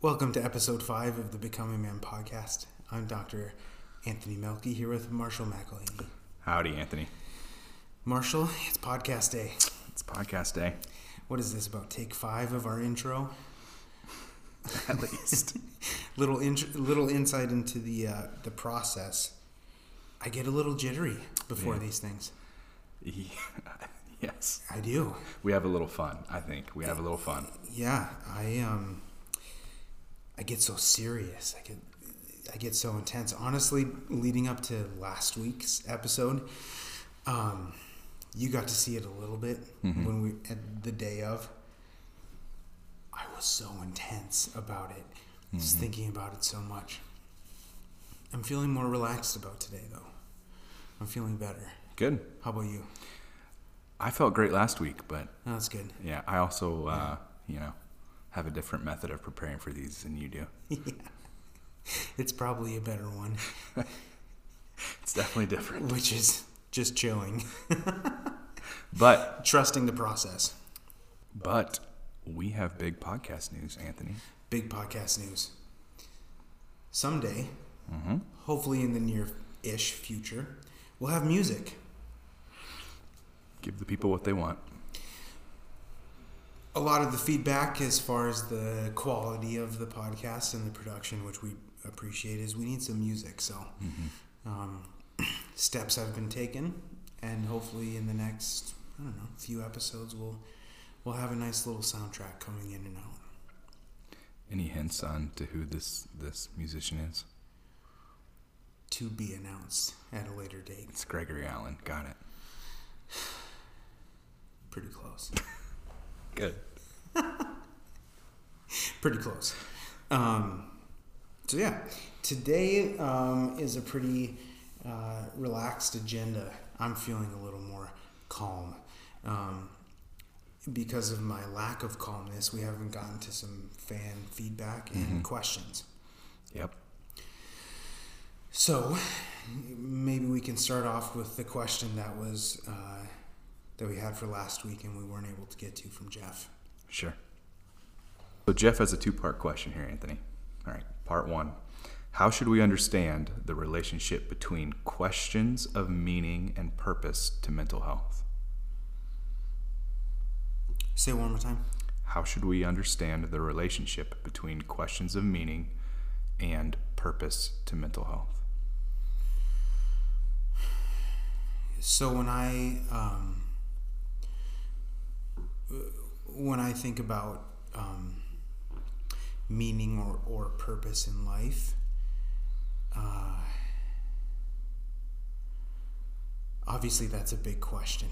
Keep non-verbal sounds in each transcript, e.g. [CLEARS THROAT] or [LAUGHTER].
Welcome to episode five of the Becoming Man podcast. I'm Dr. Anthony Melky here with Marshall McElhaney. Howdy, Anthony. Marshall, it's podcast day. It's podcast day, What is this about? Take five of our intro. [LAUGHS] at least. [LAUGHS] Little int- little insight into the uh, the process. I get a little jittery before Yeah. these things. Yeah. [LAUGHS] yes. I do. We have a little fun, I think. We have a little fun. Yeah, I um, I get so serious. I get, I get so intense. Honestly, leading up to last week's episode, um, you got to see it a little bit Mhm. when we at the day of. I was so intense about it, just Mhm. thinking about it so much. I'm feeling more relaxed about today, though. I'm feeling better. Good. How about you? I felt great last week, but Oh, that's good. yeah, I also, uh, you know, have a different method of preparing for these than you do. [LAUGHS] yeah. It's probably a better one. [LAUGHS] It's definitely different. which is just chilling, [LAUGHS] But, trusting the process. but we have big podcast news, Anthony. Big podcast news. Someday, Mm-hmm. hopefully in the near-ish future, we'll have music. Give the people what they want. A lot of the feedback as far as the quality of the podcast and the production, which we appreciate, is we need some music. So, Mm-hmm. um, [CLEARS THROAT] steps have been taken, and hopefully in the next, I don't know, few episodes, we'll we'll have a nice little soundtrack coming in and out. Any hints on to who this this musician is? To be announced at a later date. It's Gregory Allen. Got it. [SIGHS] Pretty close. [LAUGHS] Good. [LAUGHS] Pretty close. Um, so yeah, today um, is a pretty uh, relaxed agenda. I'm feeling a little more calm. Um, because of my lack of calmness, we haven't gotten to some fan feedback and Mhm. questions. Yep. So maybe we can start off with the question that was uh, that we had for last week and we weren't able to get to from Jeff. Sure. So Jeff has a two-part question here, Anthony. All right. Part one: How should we understand the relationship between questions of meaning and purpose to mental health? Say it one more time. How should we understand the relationship between questions of meaning and purpose to mental health? So when I um, when I think about um, meaning or, or purpose in life, uh, obviously that's a big question,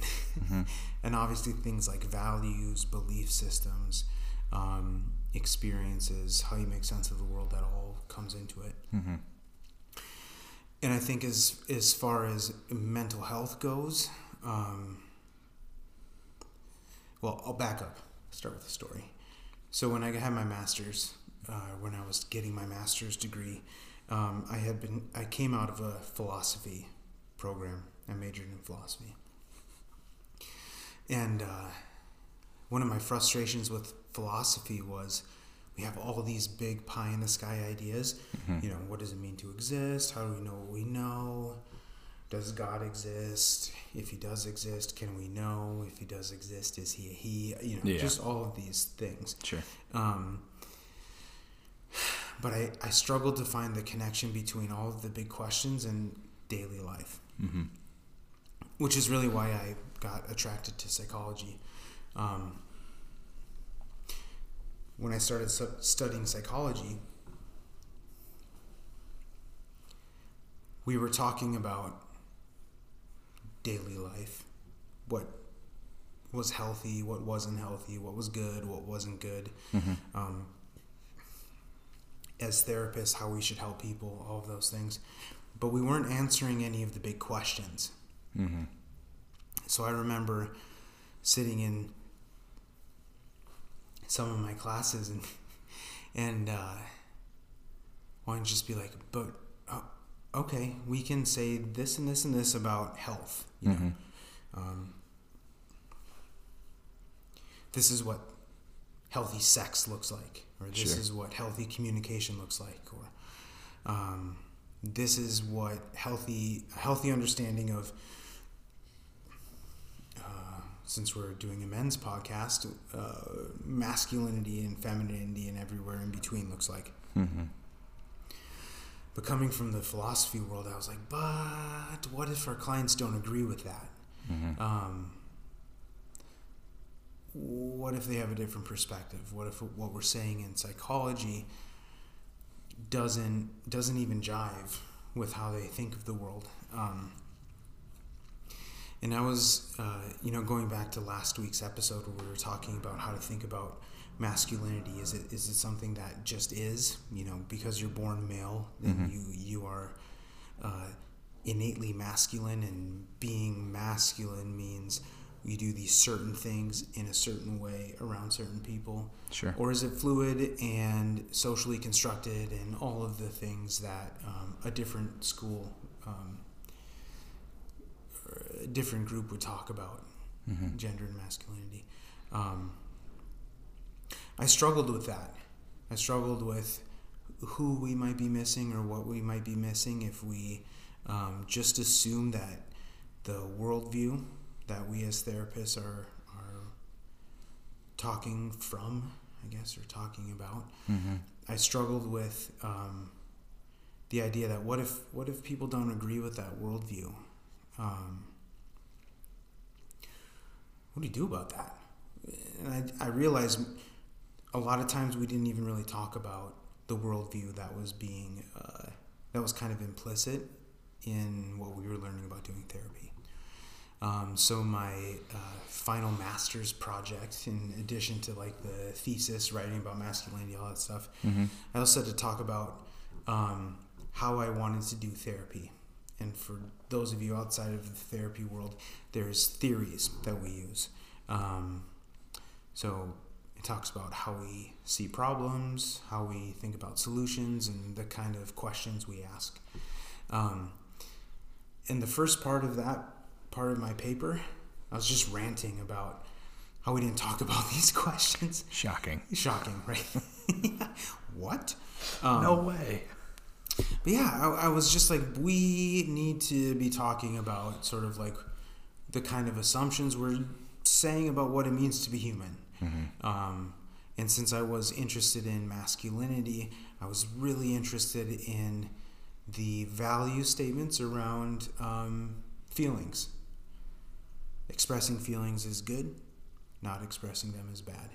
[LAUGHS] and obviously things like values, belief systems, um, experiences, how you make sense of the world, that all comes into it. Mm-hmm. And I think as as far as mental health goes, um, well, I'll back up. Start with a story. So when I had my master's, uh, when I was getting my master's degree, um, I had been I came out of a philosophy program. I majored in philosophy, and uh, one of my frustrations with philosophy was we have all these big pie in the sky ideas. You know, what does it mean to exist? How do we know what we know? Does God exist? If he does exist, can we know? If he does exist, is he a he? You know, Yeah. just all of these things. Sure. Um, but I, I struggled to find the connection between all of the big questions and daily life, Mm-hmm. which is really why I got attracted to psychology. Um, when I started su- studying psychology, we were talking about daily life, what was healthy, what wasn't healthy, what was good, what wasn't good. Mm-hmm. Um, as therapists, how we should help people, all of those things. But we weren't answering any of the big questions. Mm-hmm. So I remember sitting in some of my classes and [LAUGHS] and uh, wanting to just be like, but okay, we can say this and this and this about health. You know, Mm-hmm. um, this is what healthy sex looks like. or this Sure. is what healthy communication looks like, or um, this is what healthy healthy understanding of. Uh, since we're doing a men's podcast, uh, masculinity and femininity and everywhere in between looks like. Mm-hmm. But coming from the philosophy world, I was like, but what if our clients don't agree with that? Mm-hmm. Um, what if they have a different perspective? What if what we're saying in psychology doesn't doesn't even jive with how they think of the world? Um, and I was, uh, you know, going back to last week's episode where we were talking about how to think about masculinity. Is it is it something that just is? You know, because you're born male, then Mhm. you you are uh, innately masculine, and being masculine means you do these certain things in a certain way around certain people. Sure. Or is it fluid and socially constructed and all of the things that um, a different school, um, or a different group would talk about Mm-hmm. gender and masculinity? Um, I struggled with that. I struggled with who we might be missing or what we might be missing if we um, just assume that the worldview that we as therapists are are talking from, I guess, or talking about. Mm-hmm. I struggled with um, the idea that what if what if people don't agree with that worldview? Um, what do you do about that? And I, I realized a lot of times we didn't even really talk about the worldview that was being uh, that was kind of implicit in what we were learning about doing therapy. Um, so my uh, final master's project, in addition to like the thesis, writing about masculinity, all that stuff, Mm-hmm. I also had to talk about um, how I wanted to do therapy. And for those of you outside of the therapy world, there's theories that we use. Um, so talks about how we see problems, how we think about solutions, and the kind of questions we ask. Um, in the first part of that part of my paper, I was just ranting about how we didn't talk [LAUGHS] about these questions. Shocking. Shocking, right? [LAUGHS] what? Um, no way. But yeah, I, I was just like, we need to be talking about sort of like the kind of assumptions we're saying about what it means to be human. Mm-hmm. Um, and since I was interested in masculinity, I was really interested in the value statements around um, feelings. Expressing feelings is good, not expressing them is bad.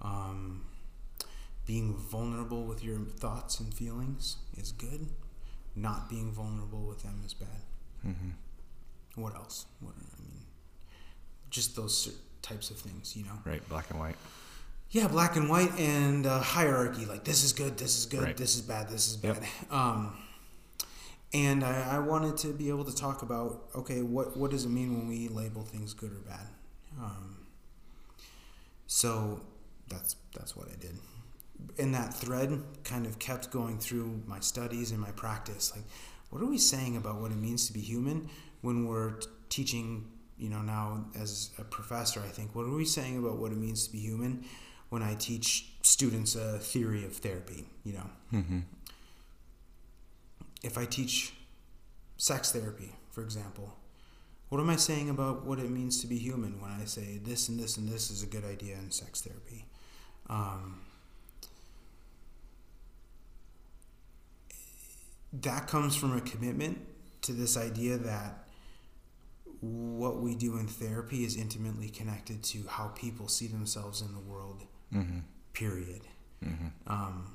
Um, being vulnerable with your thoughts and feelings is good, not being vulnerable with them is bad. Mm-hmm. What else? What I mean, just those types of things, you know. Right. Black and white. Yeah, black and white and uh, hierarchy. Like this is good, this is good, Right. this is bad, this is Yep. bad. Um, and I, I wanted to be able to talk about okay, what what does it mean when we label things good or bad? Um, so that's that's what I did. And that thread kind of kept going through my studies and my practice. Like, what are we saying about what it means to be human when we're t- teaching? You know, now as a professor, I think, what are we saying about what it means to be human when I teach students a theory of therapy? You know, Mm-hmm. if I teach sex therapy, for example, what am I saying about what it means to be human when I say this and this and this is a good idea in sex therapy? Um, that comes from a commitment to this idea that what we do in therapy is intimately connected to how people see themselves in the world, Mm-hmm. period. Mm-hmm. Um,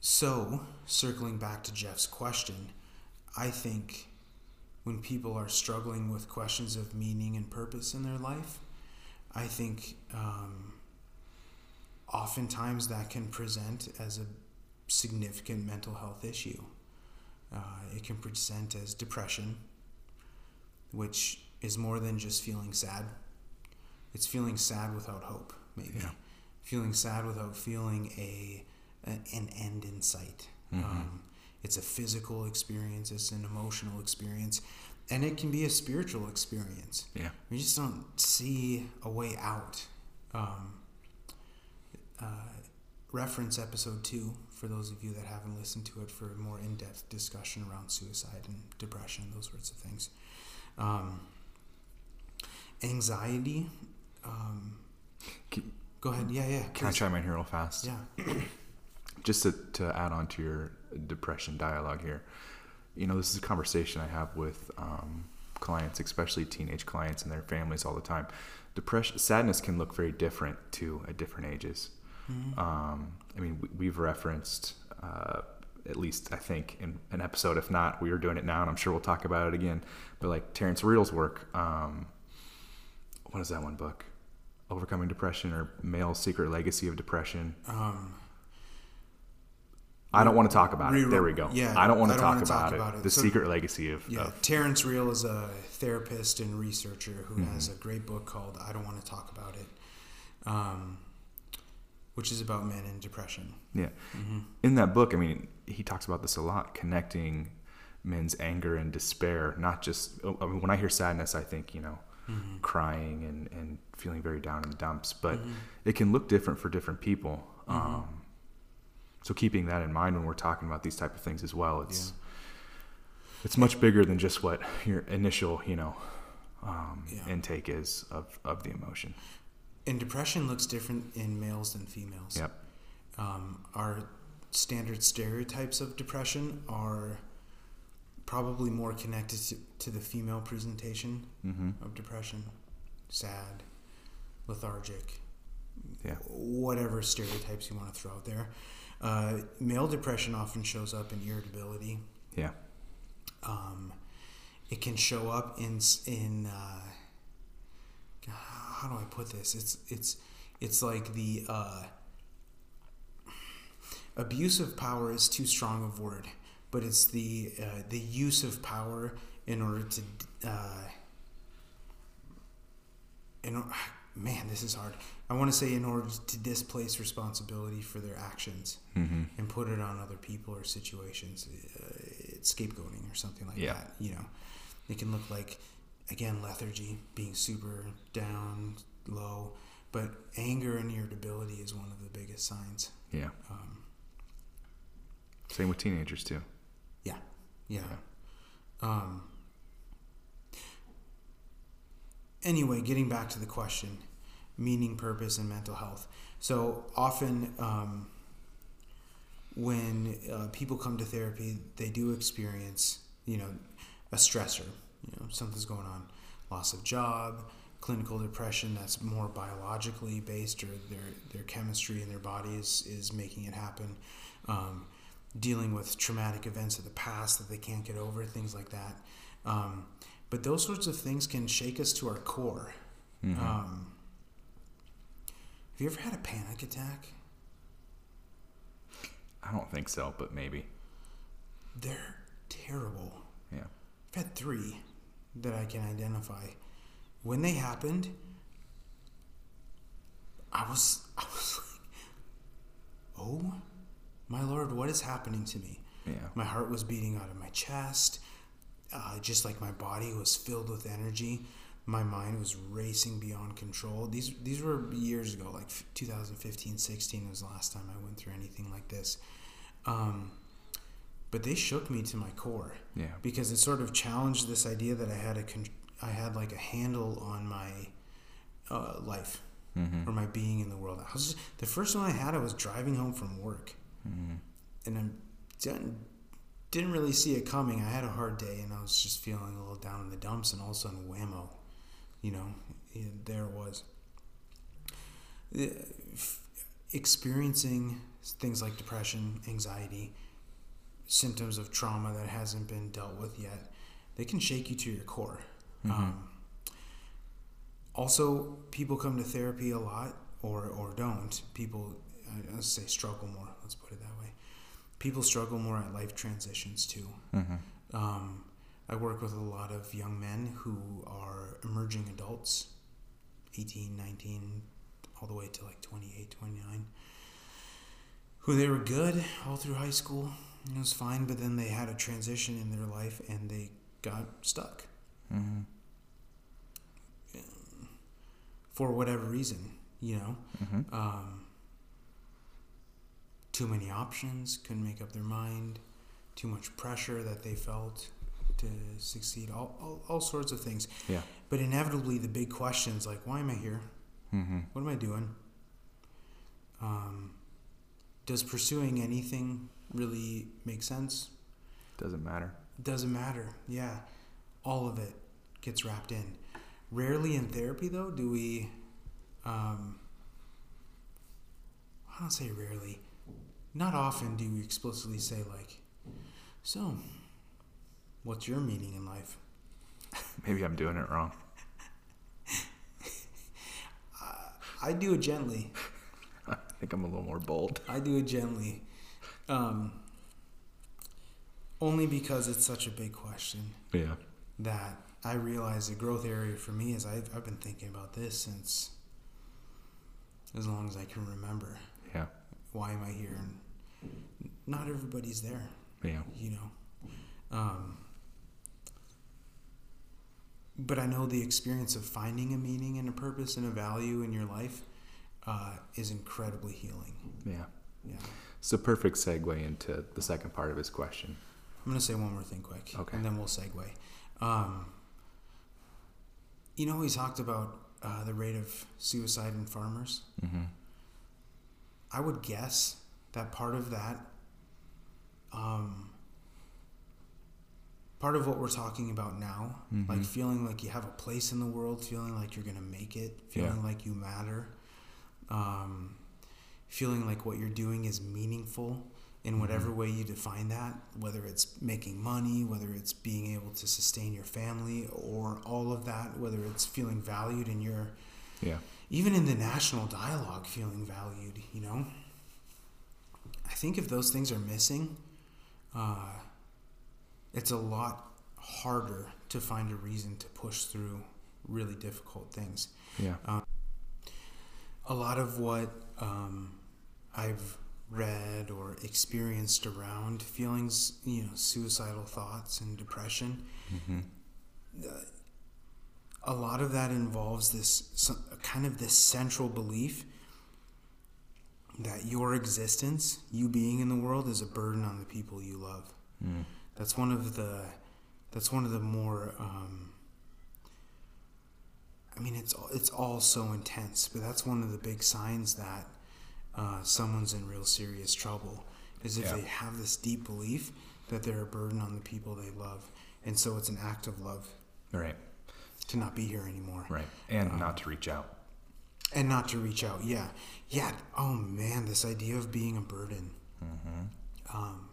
so, circling back to Jeff's question, I think when people are struggling with questions of meaning and purpose in their life, I think um, oftentimes that can present as a significant mental health issue. Uh, it can present as depression, which is more than just feeling sad. It's feeling sad without hope, maybe. Yeah. Feeling sad without feeling a an, an end in sight. Mhm. Um, it's a physical experience. It's an emotional experience, and it can be a spiritual experience. Yeah. We just don't see a way out. Um, uh, reference episode two for those of you that haven't listened to it for a more in depth discussion around suicide and depression, those sorts of things. Um, anxiety. Um, Can- go ahead. Yeah, yeah. Can I chime in here real fast? Yeah. [CLEARS THROAT] Just to, to add on to your depression dialogue here, you know, this is a conversation I have with um, clients, especially teenage clients and their families all the time. Depression, sadness can look very different to at different ages. Mhm. Um, I mean, we, we've referenced, uh, at least I think, in an episode. If not, we are doing it now, and I'm sure we'll talk about it again. But like Terrence Real's work, um, what is that one book? Overcoming Depression or Male's Secret Legacy of Depression. Um, I don't want to talk about it. There we go. yeah, I don't want to talk, about, it. about it. The So- Secret Legacy of, yeah, of Terrence Real is a therapist and researcher who Mhm. has a great book called "I Don't Want to Talk About It," um, which is about men and depression. yeah. hmm in that book, I mean, he talks about this a lot, connecting men's anger and despair. Not just I mean, when I hear sadness, I think you know hmm crying and, and feeling very down in the dumps, but Mhm. it can look different for different people. Mhm. Um, so keeping that in mind when we're talking about these type of things as well, it's it's much bigger than just what your initial you know um, Yeah. intake is of, of the emotion. And depression looks different in males than females. Yep. Um, our standard stereotypes of depression are probably more connected to, to the female presentation hmm of depression sad, lethargic, Yeah. whatever stereotypes you want to throw out there. Uh, male depression often shows up in irritability. Yeah. Um, it can show up in in uh, how do I put this? It's it's it's like the uh, abuse of power is too strong of word, but it's the uh, the use of power in order to uh, in man this is hard. I want to say in order to displace responsibility for their actions hmm and put it on other people or situations. Uh, it's scapegoating or something like Yeah. that. You know, it can look like again lethargy, being super down, low, but anger and irritability is one of the biggest signs. Yeah. Um, Same with teenagers too. yeah, yeah. Um, anyway, getting back to the question meaning, purpose, and mental health. So often, um, when uh, people come to therapy, they do experience, you know, a stressor. You know, something's going on, loss of job, clinical depression that's more biologically based, or their their chemistry in their body is making it happen. Um, dealing with traumatic events of the past that they can't get over, things like that. Um, but those sorts of things can shake us to our core. Mhm. Um, have you ever had a panic attack? I don't think so, but maybe. They're terrible. Yeah. I've had three that I can identify. When they happened, I was I was [LAUGHS] like, "Oh, my lord, what is happening to me?" Yeah. My heart was beating out of my chest, uh, just like my body was filled with energy. My mind was racing beyond control. These these were years ago, like 2015, 16 was the last time I went through anything like this. Um, but they shook me to my core Yeah. because it sort of challenged this idea that I had a con- I had like a handle on my uh, life Mm-hmm. or my being in the world. I was just, the first one I had. I was driving home from work, Mm-hmm. and I didn't, didn't really see it coming. I had a hard day, and I was just feeling a little down in the dumps. And all of a sudden, whammo, you know, yeah, there it was. Experiencing things like depression, anxiety, symptoms of trauma that hasn't been dealt with yet, they can shake you to your core. Mhm. Um, also, people come to therapy a lot, or or don't. People, let's say, struggle more. Let's put it that way. People struggle more at life transitions too. Mm-hmm. Um, I work with a lot of young men who are emerging adults, 18, 19, all the way to like 28, 29, who they were good all through high school. It was fine, but then they had a transition in their life and they got stuck Mm-hmm. for whatever reason, you know. Mm-hmm. Um, too many options, couldn't make up their mind, too much pressure that they felt to succeed, all, all, all sorts of things. Yeah. But inevitably, the big questions like, why am I here? Mm-hmm. What am I doing? Um, does pursuing anything really make sense? Doesn't matter. Doesn't matter. Yeah. All of it gets wrapped in. Rarely in therapy, though, do we. Um, I don't say rarely. Not often do we explicitly say, like, so, what's your meaning in life? [LAUGHS] Maybe I'm doing it wrong. [LAUGHS] I do it gently. [LAUGHS] I think I'm a little more bold. I do it gently. Um, only because it's such a big question Yeah. that I realize the growth area for me is I've, I've been thinking about this since as long as I can remember. Yeah. Why am I here? And not everybody's there, Yeah. you know. Um, but I know the experience of finding a meaning and a purpose and a value in your life uh, is incredibly healing. Yeah. Yeah. It's a perfect segue into the second part of his question. I'm gonna say one more thing quick, Okay. and then we'll segue. Um, you know, we talked about uh, the rate of suicide in farmers. Mm-hmm. I would guess that part of that, um, part of what we're talking about now, Mhm. like feeling like you have a place in the world, feeling like you're gonna make it, feeling Yeah. like you matter, um, feeling like what you're doing is meaningful in whatever Mhm. way you define that, whether it's making money, whether it's being able to sustain your family, or all of that, whether it's feeling valued in your Yeah. even in the national dialogue feeling valued you know i think if those things are missing uh, it's a lot harder to find a reason to push through really difficult things Yeah. a lot of what um, i've read or experienced around feelings you know suicidal thoughts and depression Mm-hmm. a lot of that involves this some- kind of this central belief that your existence, you being in the world, is a burden on the people you love. Mm. That's one of the that's one of the more um, I mean it's it's all so intense, but that's one of the big signs that uh, someone's in real serious trouble is if Yeah. they have this deep belief that they're a burden on the people they love, and so it's an act of love Right. to not be here anymore Right. And Um, not to reach out. and not to reach out. Yeah, yeah. Oh man, this idea of being a burden. Mm-hmm. Um,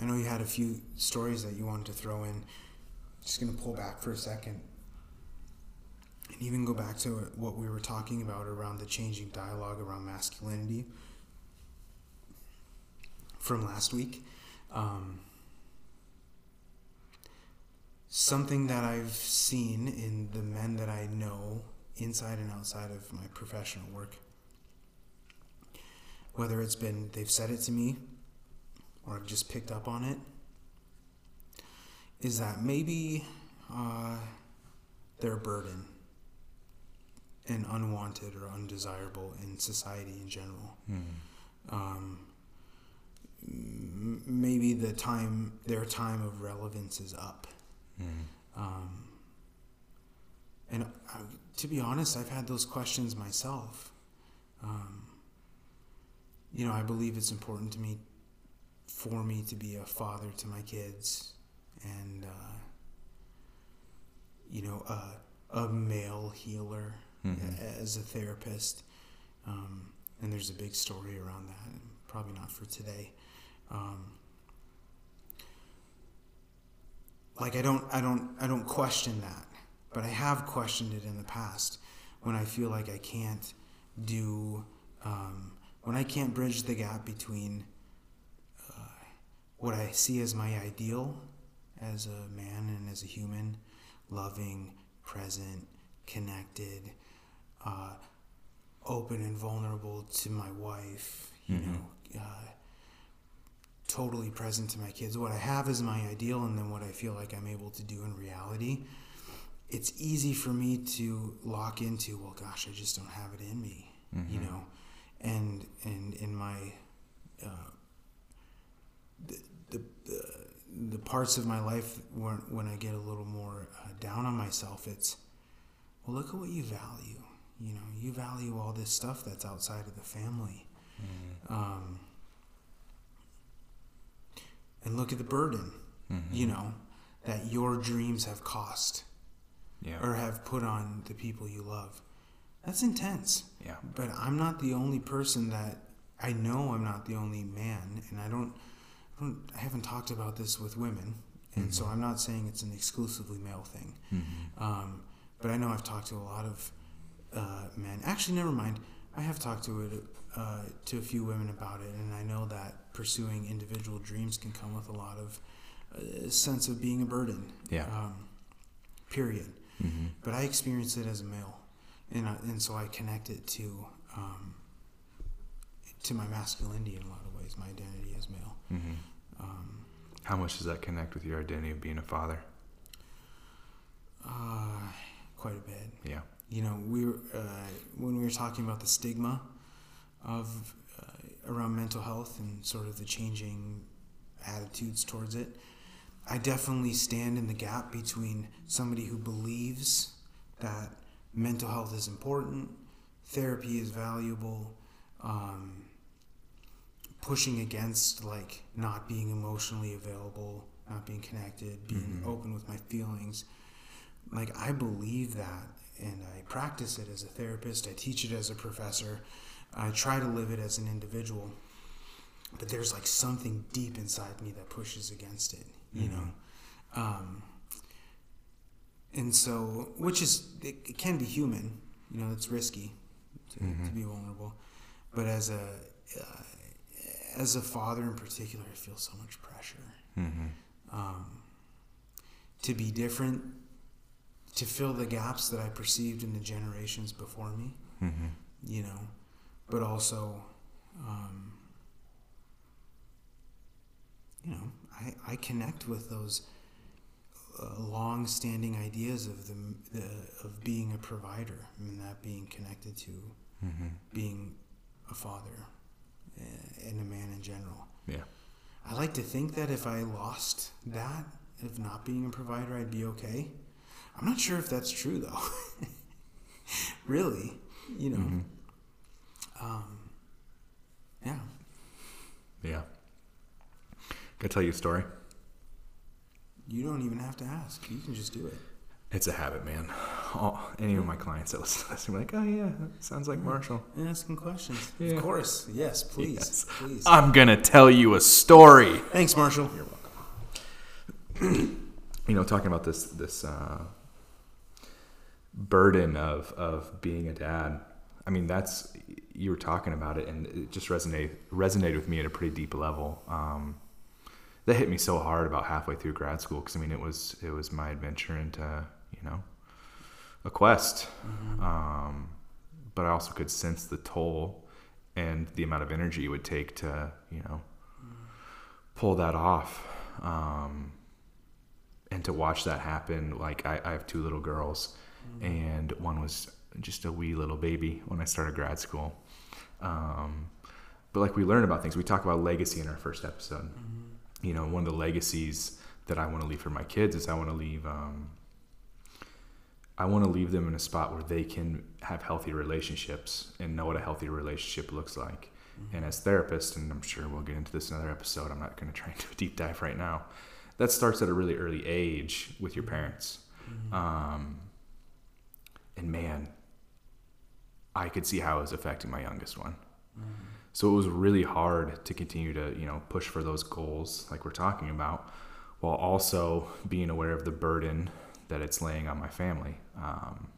I know you had a few stories that you wanted to throw in. Just gonna pull back for a second, and even go back to what we were talking about around the changing dialogue around masculinity from last week. Um, something that I've seen in the men that I know inside and outside of my professional work whether it's been they've said it to me or I've just picked up on it, is that maybe uh, they're burden and unwanted or undesirable in society in general. Mm-hmm. Um, maybe the time their time of relevance is up. Mm-hmm. Um, and I, to be honest, I've had those questions myself. Um, you know, I believe it's important to me, for me to be a father to my kids, and uh, you know, a, a male healer Mhm. as a therapist. Um, and there's a big story around that. Probably not for today. Um, like I don't, I don't, I don't question that, but I have questioned it in the past when I feel like I can't do, um, when I can't bridge the gap between uh, what I see as my ideal as a man and as a human, loving, present, connected, uh, open and vulnerable to my wife, you Mhm. know, uh, totally present to my kids. What I have is my ideal, and then what I feel like I'm able to do in reality. It's easy for me to lock into, well, gosh, I just don't have it in me. you know, and and in my uh, the, the the the parts of my life when when I get a little more uh, down on myself, it's well, look at what you value. You know, you value all this stuff that's outside of the family. Um, and look at the burden, you know, that your dreams have cost Yeah. or have put on the people you love. That's intense. Yeah. But I'm not the only person that I know I'm not the only man and I don't I, don't, I haven't talked about this with women and so I'm not saying it's an exclusively male thing. Um, but I know I've talked to a lot of uh, men. Actually, never mind. I have talked to it uh, to a few women about it, and I know that pursuing individual dreams can come with a lot of uh, sense of being a burden. Yeah. Um, period. Mm-hmm. But I experienced it as a male, and I, and so I connect it to um, to my masculinity in a lot of ways. My identity as male. Mm-hmm. Um, How much does that connect with your identity of being a father? uh, quite a bit. Yeah. You know, we were, uh, when we were talking about the stigma of uh, around mental health and sort of the changing attitudes towards it, I definitely stand in the gap between somebody who believes that mental health is important, therapy is valuable, um, pushing against like not being emotionally available, not being connected, being Mhm. open with my feelings. Like I believe that and I practice it as a therapist, I teach it as a professor, I try to live it as an individual. But there's like something deep inside me that pushes against it, you Mhm. know. Um, and so, which is it, it can be human, you know. It's risky to, to Mhm. be vulnerable, but as a uh, as a father in particular, I feel so much pressure Mm-hmm. um, to be different, to fill the gaps that I perceived in the generations before me, Mm-hmm. you know, but also, um, you know, I, I connect with those uh, long-standing ideas of the, the of being a provider, I mean that being connected to Mm-hmm. being a father uh, and a man in general. Yeah. I like to think that if I lost that, of not being a provider, I'd be okay. I'm not sure if that's true though. [LAUGHS] really, you know. Mhm. Um, yeah. Yeah. Can I tell you a story? You don't even have to ask. You can just do it. It's a habit, man. All, any of my clients that listen to this are like, oh, yeah, sounds like Marshall. And asking questions. Yeah. Of course. Yes, please. Yes. Please. I'm going to tell you a story. Thanks, Marshall. You're welcome. [CLEARS THROAT] you know, talking about this this uh, burden of of being a dad. I mean, that's you were talking about it, and it just resonated resonated with me at a pretty deep level. Um, that hit me so hard about halfway through grad school because I mean, it was it was my adventure into you know a quest, um, but I also could sense the toll and the amount of energy it would take to you know pull that off. Um, and to watch that happen like I, I have two little girls and one was just a wee little baby when i started grad school. Um, but like we learn about things. We talk about legacy in our first episode. You know one of the legacies that i want to leave for my kids is i want to leave um, i want to leave them in a spot where they can have healthy relationships and know what a healthy relationship looks like. And as therapists and i'm sure we'll get into this in another episode i'm not going [LAUGHS] to try and do a deep dive right now that starts at a really early age with your parents. Um, and man, I could see how it was affecting my youngest one. So it was really hard to continue to, you know, push for those goals like we're talking about, while also being aware of the burden that it's laying on my family. Um,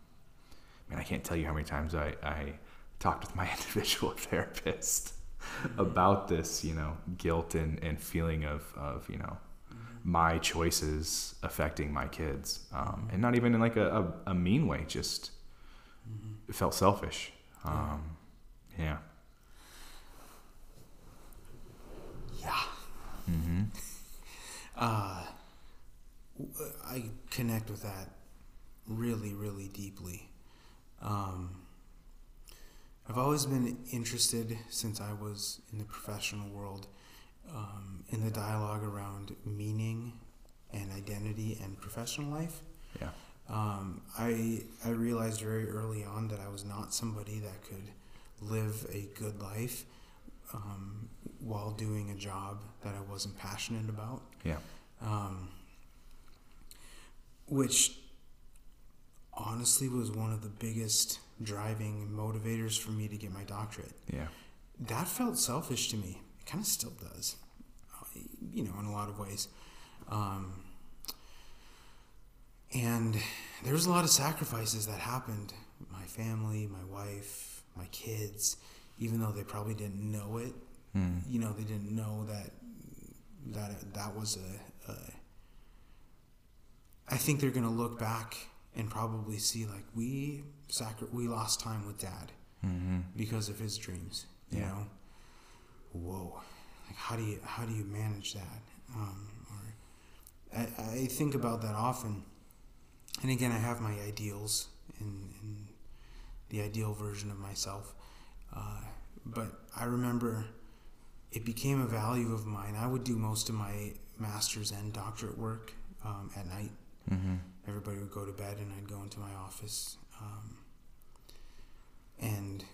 man, I can't tell you how many times I, I talked with my [LAUGHS] individual therapist [LAUGHS] about this, you know, guilt and, and feeling of, of, you know, my choices affecting my kids, um, and not even in like a, a, a mean way. Just it felt selfish. Um, yeah. Yeah. Mm-hmm. [LAUGHS] Uh, I connect with that really, really deeply. Um, I've always been interested since I was in the professional world um, in the dialogue around meaning and identity and professional life. Yeah. Um, I I realized very early on that I was not somebody that could live a good life um, while doing a job that I wasn't passionate about. Yeah. Um, which honestly was one of the biggest driving motivators for me to get my doctorate. Yeah. That felt selfish to me. Kind of still does, you know, in a lot of ways. Um, and there was a lot of sacrifices that happened. My family, my wife, my kids, even though they probably didn't know it, Mm. you know, they didn't know that that that was a. a I think they're gonna look back and probably see like we sacri- we lost time with dad Mm-hmm. because of his dreams. You Yeah. know, whoa, like how do you how do you manage that? Um, or I, I think about that often, and again, I have my ideals and, and the ideal version of myself, uh, but I remember it became a value of mine. I would do most of my master's and doctorate work um, at night Mm-hmm. everybody would go to bed and I'd go into my office. Um, and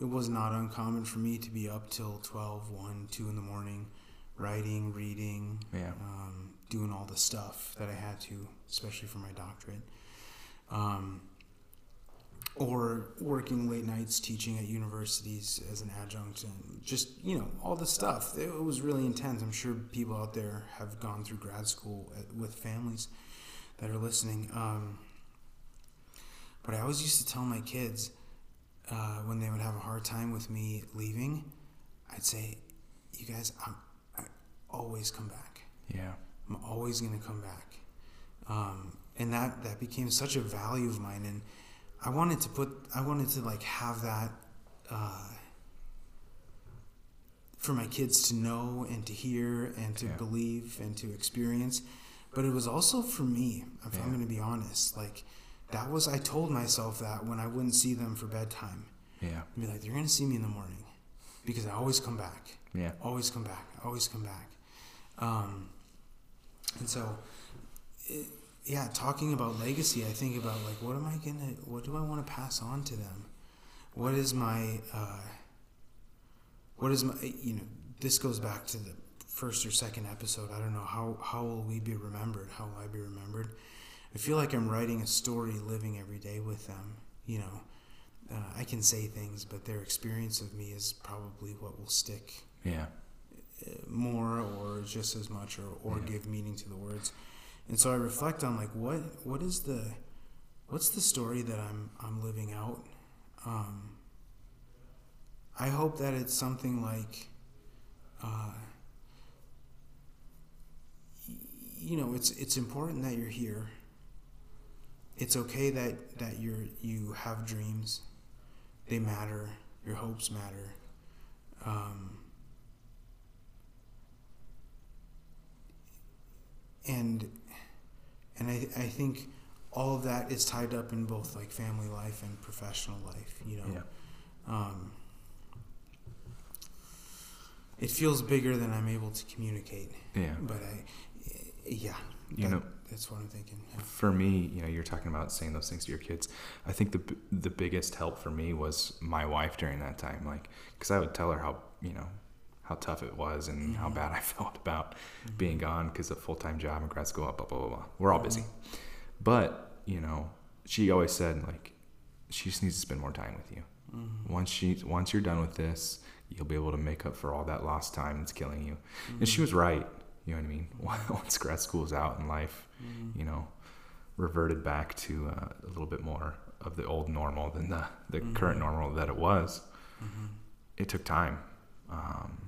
it was not uncommon for me to be up till 12, 1, 2 in the morning, writing, reading, Yeah. um, doing all the stuff that I had to, especially for my doctorate. Um, or working late nights teaching at universities as an adjunct and just, you know, all the stuff. It was really intense. I'm sure people out there have gone through grad school at, with families that are listening. Um, but I always used to tell my kids uh, when they would have a hard time with me leaving, I'd say, "You guys, I'm, I always come back. Yeah. I'm always gonna come back." Um, and that that became such a value of mine, and I wanted to put, I wanted to like have that. Uh, for my kids to know and to hear and to Yeah. believe and to experience but it was also for me if i'm going to be honest like that was i told myself that when i wouldn't see them for bedtime. Yeah. I'd be like they're going to see me in the morning. Because i always come back. Yeah. always come back. Always come back. Um, and so it, yeah talking about legacy i think about like what am i going to what do i want to pass on to them? What is my uh, what is my you know this goes back to the first or second episode. I don't know how how will we be remembered? How will i be remembered i feel like i'm writing a story living every day with them you know uh, i can say things but their experience of me is probably what will stick Yeah. uh, more or just as much or, or Yeah. give meaning to the words and so i reflect on like what what is the what's the story that i'm i'm living out um, i hope that it's something like uh, y- you know it's it's important that you're here it's okay that that you're you have dreams. They matter. Your hopes matter. Um, and and I, I think all of that is tied up in both like family life and professional life you know? Yeah. um, it feels bigger than I'm able to communicate. Yeah. but I yeah. You that- know- that's what I'm thinking yeah. For me, you know, you're talking about saying those things to your kids. I think the the biggest help for me was my wife during that time, like, because I would tell her how you know how tough it was and how Mhm. bad I [LAUGHS] felt about being gone because of full time job and grad school, blah blah blah blah. We're all busy, but you know, she always said like, she just needs to spend more time with you. Mhm. Once she once you're done with this, you'll be able to make up for all that lost time that's killing you. And she Mhm. was right. You know what I mean? [LAUGHS] Once grad school's out and life, Mhm. you know, reverted back to uh, a little bit more of the old normal than the, the Mhm. current normal that it was. Mhm. It took time. Um,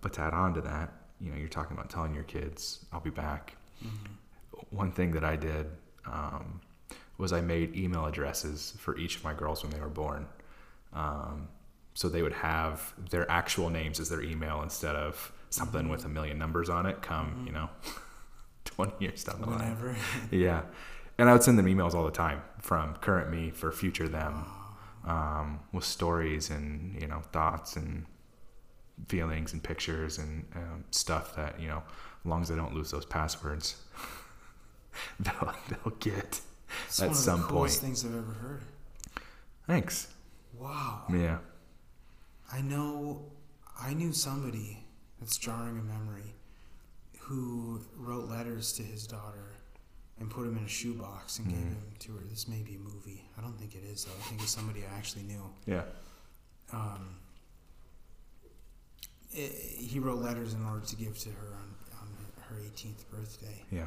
but to add on to that, you know, you're talking about telling your kids, I'll be back. Mhm. One thing that I did um, was I made email addresses for each of my girls when they were born. Um, so they would have their actual names as their email instead of something with a million numbers on it come, Mhm. you know, [LAUGHS] 20 years down the line. whenever [LAUGHS] Yeah. And I would send them emails all the time from current me for future them. Oh, um, with stories and you know thoughts and feelings and pictures and um, stuff that you know, as long as I don't lose those passwords, [LAUGHS] they'll they'll get It's at one of some the coolest point. things I've ever heard. Thanks. Wow. Yeah. I know, I knew somebody that's jarring a memory who wrote letters to his daughter and put them in a shoebox and gave Mhm. them to her. This may be a movie. I don't think it is though. I think it's somebody I actually knew. Yeah. Um, i he wrote letters in order to give to her on, on her 18th birthday. Yeah.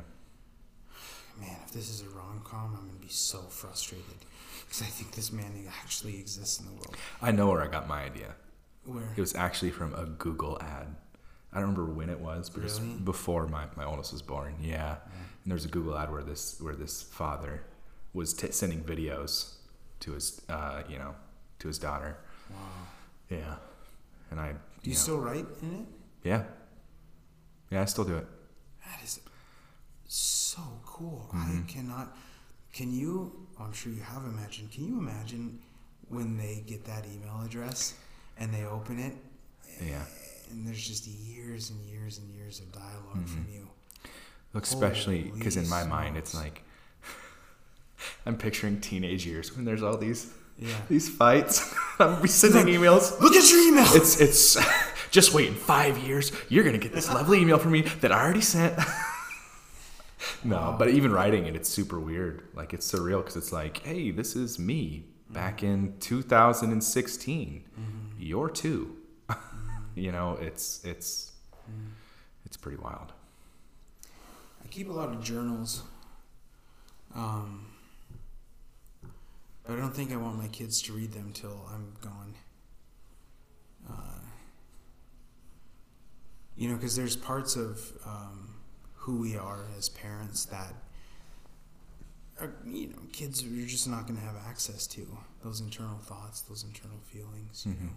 Man, if this is a rom com, I'm gonna be so frustrated because I think this man actually exists in the world. I know where I got my idea. Where It was actually from a Google ad. I don't remember when it was, but it was before my, my oldest was born. Yeah. And there was a Google ad where this where this father was t- sending videos to his uh, you know to his daughter. wow. Yeah. And I Do you you know, still write in it? yeah yeah I still do it. That is so cool. Mhm. I cannot. Can you? I'm sure you have imagined. Can you imagine when they get that email address and they open it Yeah. And there's just years and years and years of dialog from Mhm. you? Especially because in my mind it's like [LAUGHS] I'm picturing teenage years when there's all these Yeah. [LAUGHS] these fights. [LAUGHS] I'm sending emails. Look at your email. It's it's just wait in five years you're gonna get this lovely email from me that I already sent. no, Wow. but even writing it, it's super weird. Like it's surreal because it's like, hey, this is me back in 2016. You're two. You know, it's it's it's pretty wild. I keep a lot of journals. Um, but I don't think I want my kids to read them till I'm gone. Uh, you know, because there's parts of um, who we are as parents that, are, you know, kids you're just not going to have access to those internal thoughts, those internal feelings. You Mhm. know.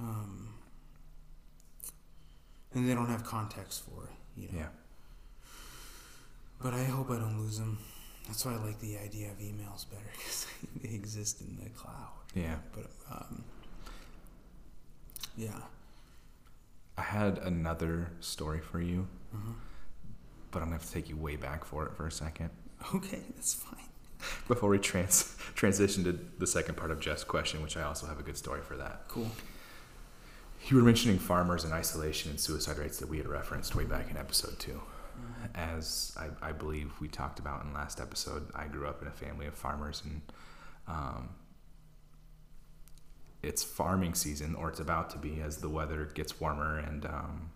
Um, and they don't have context for it. You know. Yeah. But I hope I don't lose them. That's why I like the idea of emails better [LAUGHS] because they exist in the cloud. Yeah. But um, yeah. I had another story for you, uh but I'm gonna have to take you way back for it for a second. Okay, that's fine. [LAUGHS] Before we trans transition to the second part of Jeff's question, which I also have a good story for that. Cool. You were mentioning farmers and isolation and suicide rates that we had referenced way back in episode two. As I, I believe we talked about in last episode, I grew up in a family of farmers, and um, it's farming season, or it's about to be, as the weather gets warmer and um,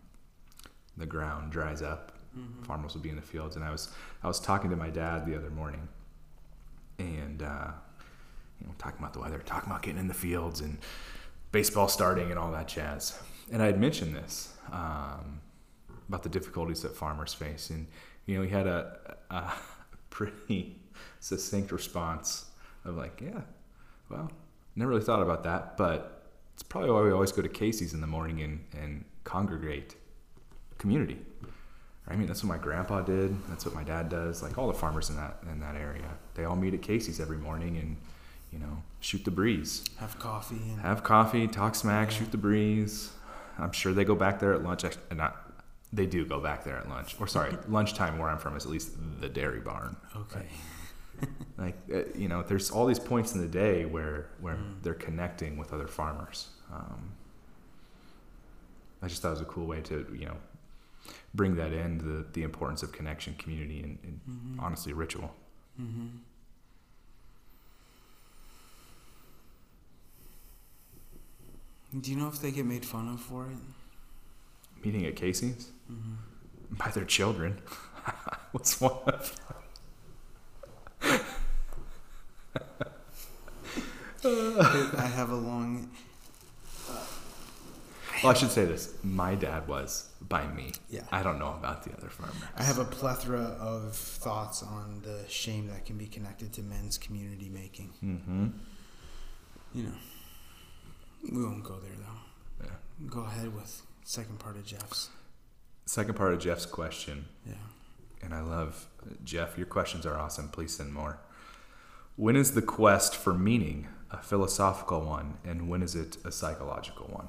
the ground dries up. Mhm. Farmers will be in the fields, and I was I was talking to my dad the other morning, and uh, you know talking about the weather, talking about getting in the fields and baseball starting and all that jazz. And I had mentioned this um, about the difficulties that farmers face, and you know he had a, a pretty succinct response of like, yeah, well, never really thought about that, but it's probably why we always go to Casey's in the morning and, and congregate community. I mean, that's what my grandpa did. That's what my dad does. Like all the farmers in that in that area, they all meet at Casey's every morning and you know shoot the breeze Have coffee and have coffee, talk smack, shoot the breeze. I'm sure they go back there at lunch. Actually, not, they do go back there at lunch. Or sorry, [LAUGHS] lunchtime where I'm from is at least the dairy barn. okay. Like uh, you know, there's all these points in the day where where Mm. they're connecting with other farmers. Um, I just thought it was a cool way to you know bring that in the the importance of connection, community, and, and Mhm. honestly ritual. Mm-hmm. Do you know if they get made fun of for it? Meeting at Casey's Mm-hmm. by their children. [LAUGHS] What's one of I have a long. [LAUGHS] Well, I should say this. My dad was by me. Yeah. I don't know about the other farmers. I have a plethora of thoughts on the shame that can be connected to men's community making. Mm-hmm. You know, we won't go there though. Yeah. Go ahead with second part of Jeff's. Second part of Jeff's question, Yeah. and I love Jeff. Your questions are awesome. Please send more. When is the quest for meaning a philosophical one, and when is it a psychological one?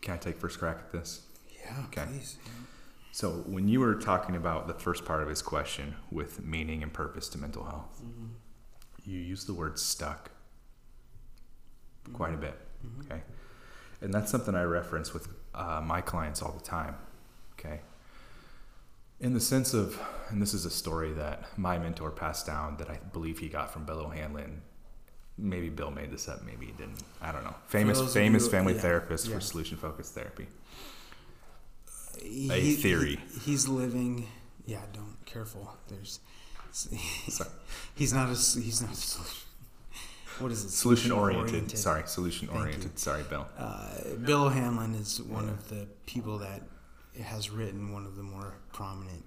Can I take first crack at this? Yeah, Okay. please. So, when you were talking about the first part of his question with meaning and purpose to mental health, mm-hmm. you used the word stuck quite a bit. Okay. And that's something I reference with uh, my clients all the time. Okay. In the sense of, and this is a story that my mentor passed down that I believe he got from Bill O'Hanlon. Maybe Bill made this up, maybe he didn't. I don't know. Famous, famous you- family yeah, therapist yeah. for solution focused therapy. He- A he- theory. he's living. Yeah, don't careful. There's. Sorry. [LAUGHS] He's not a. He's not. A, solution- what is it? Solution oriented. Sorry, solution oriented. Sorry, Bill. Uh, Bill O'Hanlon is one of the people that has written one of the more prominent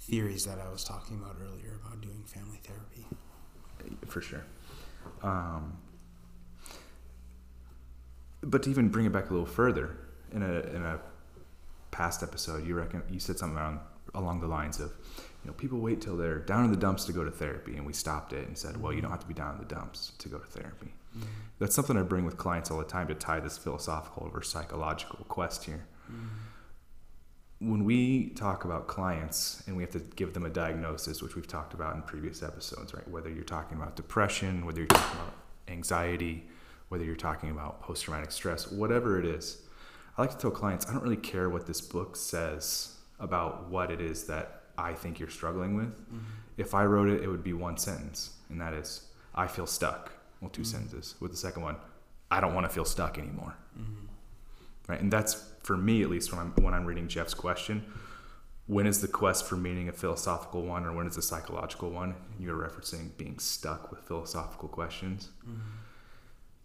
theories that I was talking about earlier about doing family therapy. for sure. Um, but to even bring it back a little further, in a in a past episode, you reckon you said something around, along the lines of, you know, people wait till they're down in the dumps to go to therapy, and we stopped it and said, well, you don't have to be down in the dumps to go to therapy. Mm. That's something I bring with clients all the time to tie this philosophical over psychological quest here. Mm. When we talk about clients and we have to give them a diagnosis, which we've talked about in previous episodes, right? Whether you're talking about depression, whether you're talking about anxiety, whether you're talking about post traumatic stress, whatever it is, I like to tell clients I don't really care what this book says about what it is that I think you're struggling with. If I wrote it, it would be one sentence, and that is, I feel stuck. Well, 2 mm-hmm. sentences. With the second one, I don't want to feel stuck anymore. Mm-hmm. Right, and that's for me at least when I'm when I'm reading Jeff's question. When is the quest for meaning a philosophical one, or when is a psychological one? And you're referencing being stuck with philosophical questions. Mm-hmm.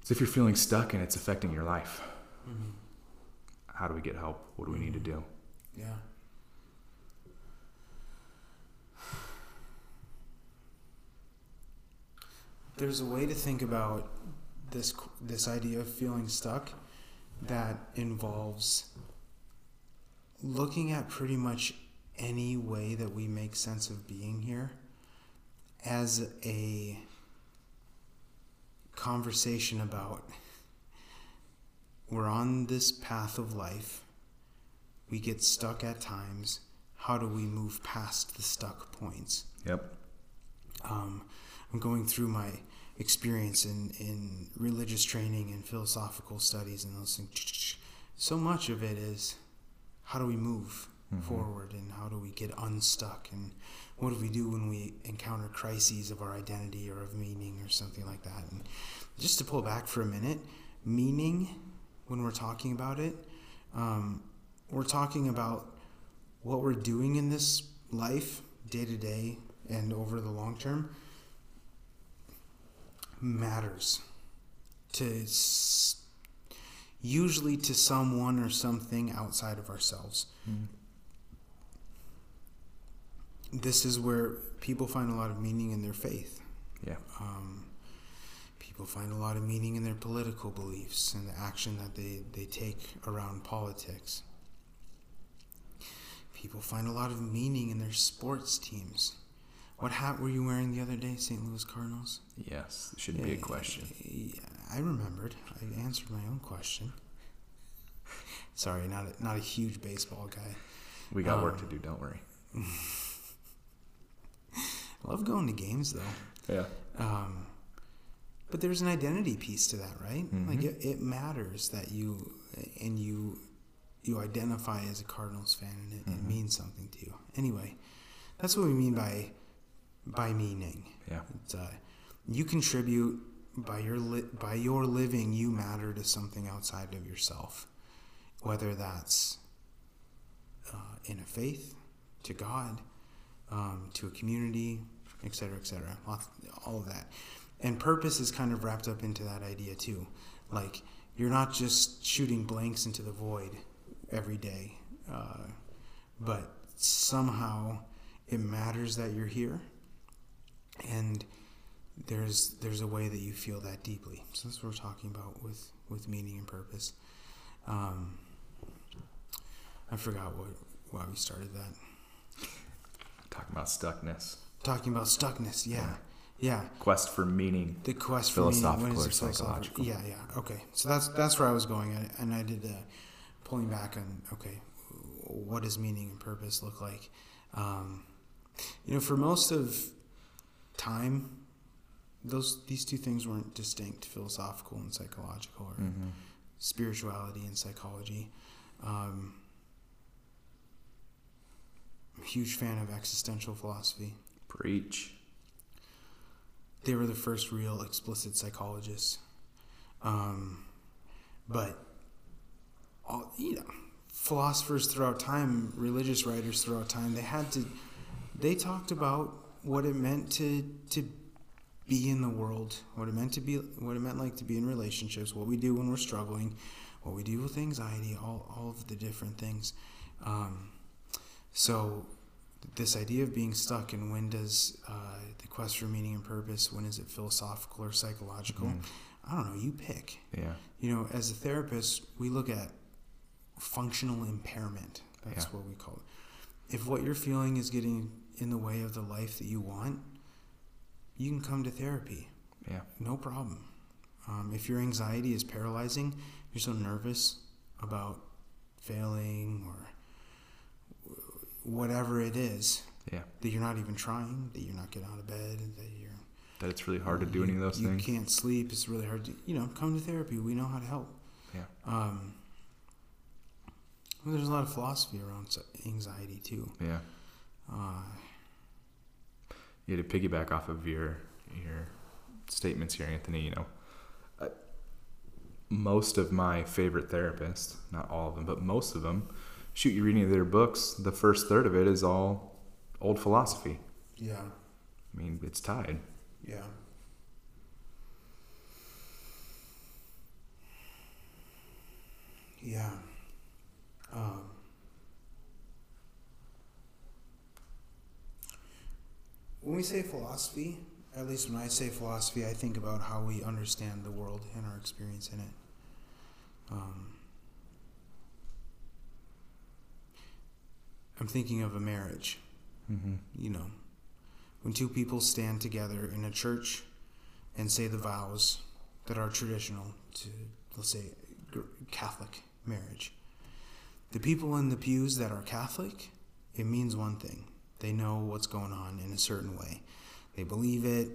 So if you're feeling stuck and it's affecting your life, how do we get help? What do we need to do? Yeah. There's a way to think about this this idea of feeling stuck that involves looking at pretty much any way that we make sense of being here as a conversation about we're on this path of life we get stuck at times. How do we move past the stuck points? Yep. Um, I'm going through my experience in, in religious training and philosophical studies and those things. So much of it is how do we move forward and how do we get unstuck and what do we do when we encounter crises of our identity or of meaning or something like that. And just to pull back for a minute, meaning, when we're talking about it, um, we're talking about what we're doing in this life day to day and over the long term matters to usually to someone or something outside of ourselves. This is where people find a lot of meaning in their faith. Yeah. Um, people find a lot of meaning in their political beliefs and the action that they, they take around politics. People find a lot of meaning in their sports teams. What hat were you wearing the other day, St. Louis Cardinals? Yes. It shouldn't be a question. Yeah, I remembered. I answered my own question. Sorry, not a, not a huge baseball guy. We got work to Um, do. Don't worry. I [LAUGHS] love going to games though. Yeah. Um, but there's an identity piece to that, right? Like Mhm. it, it matters that you and you you identify as a Cardinals fan and it, it Mhm. means something to you. Anyway, that's what we mean by by meaning. Yeah. It's, uh, you contribute by your li- by your living. You matter to something outside of yourself, whether that's uh, in a faith, to God, um, to a community, et cetera, et cetera. All of that, and purpose is kind of wrapped up into that idea too. Like you're not just shooting blanks into the void every day, uh, but somehow it matters that you're here and there's there's a way that you feel that deeply. So that's what we're talking about with with meaning and purpose. Um, I forgot what why we started that. Talking about stuckness. Talking about stuckness, yeah, Yeah. Quest for meaning. The quest for meaning. When Philosophical or it philosophical? psychological? Yeah, yeah. Okay. So that's that's where I was going, at, and I did uh, pulling back on. Okay, what does meaning and purpose look like? Um, you know, for most of time, those these two things weren't distinct: philosophical and psychological, or Mm-hmm. spirituality and psychology. Um, I'm a huge fan of existential philosophy. Preach. They were the first real explicit psychologists. Um, but, all, you know, philosophers throughout time, religious writers throughout time, they had to, they talked about what it meant to, to be in the world, what it meant to be, what it meant like to be in relationships, what we do when we're struggling, what we do with anxiety, all, all of the different things. Um, so, this idea of being stuck and when does uh, the quest for meaning and purpose, when is it philosophical or psychological? Mhm. I don't know, you pick. Yeah. You know, as a therapist, we look at functional impairment. That's Yeah. what we call it. If what you're feeling is getting in the way of the life that you want, you can come to therapy. Yeah. No problem. Um, if your anxiety is paralyzing, you're so nervous about failing or whatever it is Yeah. that you're not even trying, that you're not getting out of bed, that you're That it's really hard to do you- any of those you things. You can't sleep. It's really hard to, you know, come to therapy. We know how to help. Yeah. Um, well, there's a lot of philosophy around anxiety too. Yeah. Uh, Yeah, to piggyback off of your your statements here, Anthony, you know, uh, most of my favorite therapists, not all of them, but most of them, shoot, you read any of their books, the first third of it is all old philosophy. yeah, I mean, it's tied. yeah. Yeah. Um, when we say philosophy, at least when I say philosophy, I think about how we understand the world and our experience in it. Um, I'm thinking of a marriage. Mm-hmm. You know, when two people stand together in a church and say the vows that are traditional to, let's say, Catholic marriage. The people in the pews that are Catholic, it means one thing. They know what's going on in a certain way. They believe it.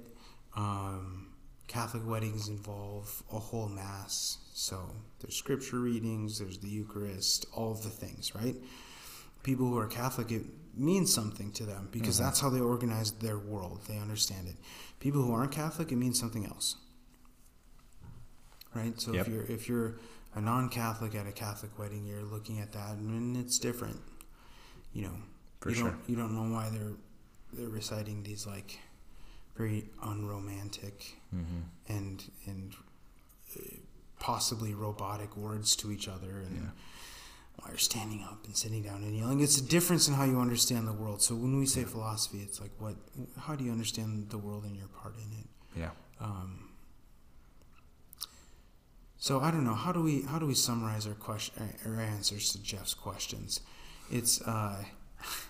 Um, Catholic weddings involve a whole mass. So there's scripture readings, there's the Eucharist, all of the things, right? People who are Catholic, it means something to them because Mhm. that's how they organize their world. They understand it. People who aren't Catholic, it means something else. Right? So Yep. if you're if you're a non-Catholic at a Catholic wedding, you're looking at that and it's different. You know, For you sure. don't you don't know why they're they're reciting these like very unromantic Mm-hmm. and and uh, possibly robotic words to each other and Yeah. while you're standing up and sitting down and yelling it's a difference in how you understand the world so when we say philosophy it's like what how do you understand the world and your part in it Yeah. um, so I don't know how do we how do we summarize our question our answers to Jeff's questions it's uh, [LAUGHS]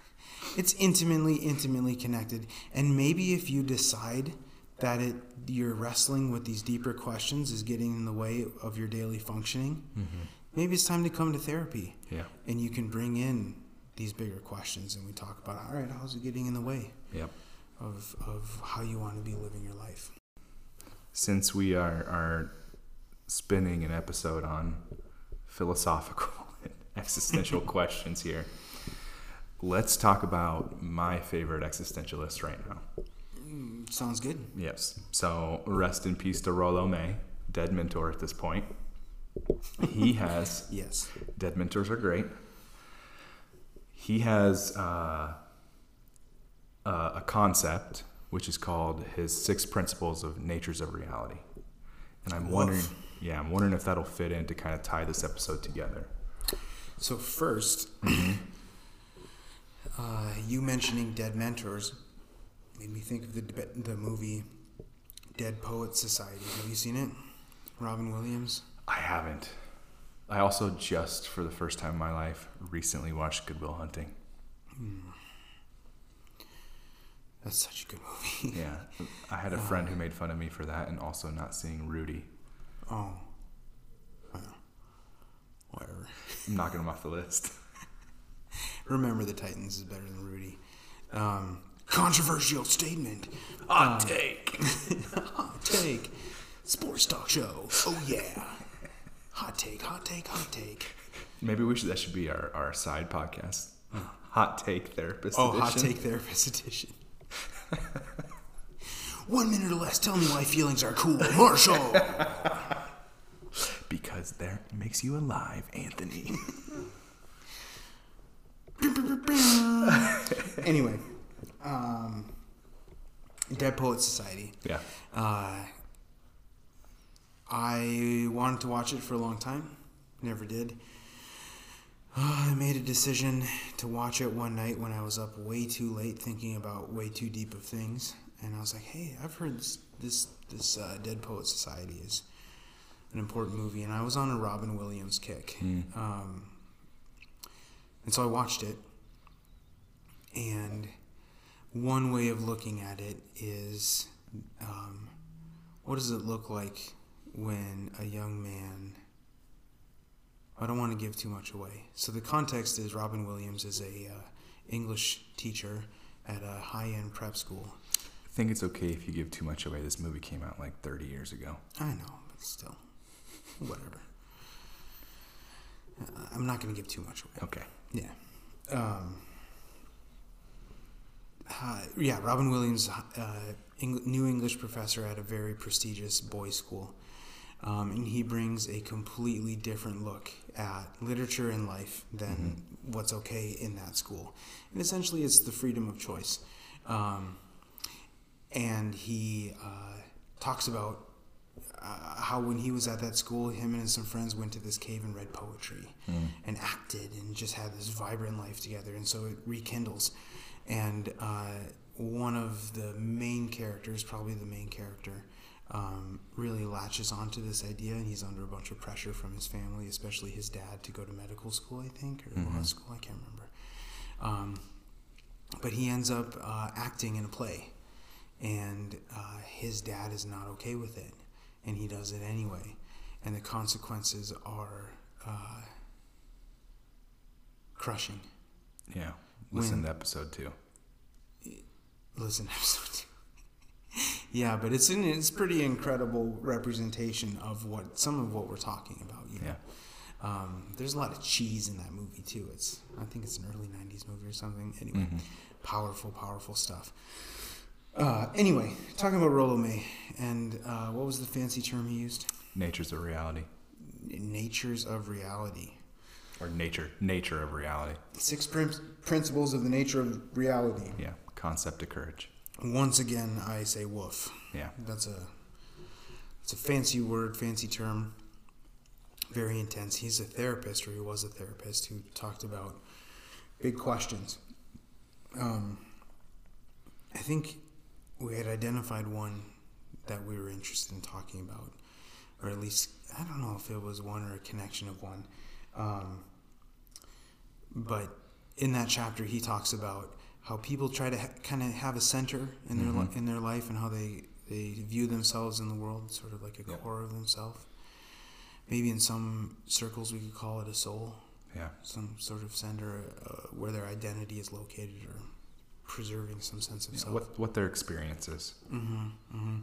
it's intimately intimately connected and maybe if you decide that it you're wrestling with these deeper questions is getting in the way of your daily functioning Mm-hmm. maybe it's time to come to therapy Yeah. and you can bring in these bigger questions and we talk about all right how's it getting in the way Yep. of, of how you want to be living your life Since we are are spinning an episode on philosophical [LAUGHS] and existential [LAUGHS] questions here, let's talk about my favorite existentialist right now. Mm, sounds good Yes. So rest in peace to Rollo May, dead mentor at this point. He [LAUGHS] has yes dead mentors are great. He has uh, uh, a concept which is called his six principles of natures of reality, and I'm wondering, yeah, I'm wondering if that'll fit in to kind of tie this episode together. so first uh, you mentioning dead mentors made me think of the the movie dead poets society have you seen it robin williams I haven't. I also just, for the first time in my life, recently watched Good Will Hunting. That's such a good movie. Yeah, I had a friend who made fun of me for that, and also not seeing Rudy. Oh. Well, whatever. I'm knocking him off the list. [LAUGHS] Remember the Titans is better than Rudy. Um, controversial statement. Hot take. [LAUGHS] Hot take. Sports talk show. Oh yeah. Hot take, hot take, hot take. Maybe we should. That should be our, our side podcast. Hot take therapist. Edition. Oh, edition. hot take therapist edition. [LAUGHS] One minute or less. Tell me why feelings are cool, Marshall. [LAUGHS] because there makes you alive, Anthony. [LAUGHS] anyway, um, Dead Poet Society. yeah. Uh, I wanted to watch it for a long time, never did. Uh, I made a decision to watch it one night when I was up way too late, thinking about way too deep of things, and I was like, "Hey, I've heard this this, this uh, Dead Poet Society is an important movie," and I was on a Robin Williams kick, um, and so I watched it. And one way of looking at it is, um, what does it look like when a young man I don't want to give too much away. So the context is Robin Williams is a uh, English teacher at a high-end prep school. I think it's okay if you give too much away. This movie came out like 30 years ago. I know, but still, whatever. Uh, I'm not going to give too much away. Okay. Yeah. Um, uh, yeah, Robin Williams, uh, Eng- new English professor at a very prestigious boys' school. Um, and he brings a completely different look at literature and life than what's okay in that school. And essentially, it's the freedom of choice. Um, and he uh, talks about uh, how when he was at that school, him and some friends went to this cave and read poetry and acted and just had this vibrant life together. And so it rekindles. And uh, one of the main characters, probably the main character, um, really latches onto this idea, and he's under a bunch of pressure from his family, especially his dad, to go to medical school, I think, or law school, I can't remember. Um, but he ends up uh, acting in a play, and uh, his dad is not okay with it, and he does it anyway, and the consequences are uh, crushing. Yeah. Listen When- to episode two. Listen, to episode two. [LAUGHS] yeah, but it's an it's pretty incredible representation of what some of what we're talking about. You know? Yeah. Um, there's a lot of cheese in that movie too. It's I think it's an early '90s movie or something. Anyway, Mm-hmm. powerful, powerful stuff. Uh, anyway, talking about Rollo May, and uh, what was the fancy term he used? Nature's of reality. Natures of reality. Or nature. Nature of reality. Six prin- principles of the nature of reality. Yeah. Concept of courage. Once again, I say woof. Yeah. That's a it's a fancy word, fancy term. Very intense. He's a therapist, or he was a therapist, who talked about big questions. Um, I think we had identified one that we were interested in talking about, or at least I don't know if it was one or a connection of one. Um, but in that chapter, he talks about how people try to ha- kind of have a center in their li- in their life and how they they view themselves in the world, sort of like a Yeah. core of themselves. Maybe in some circles we could call it a soul, Yeah. some sort of center uh, where their identity is located or preserving some sense of Yeah, self. What what their experience is. Mm-hmm, mm-hmm.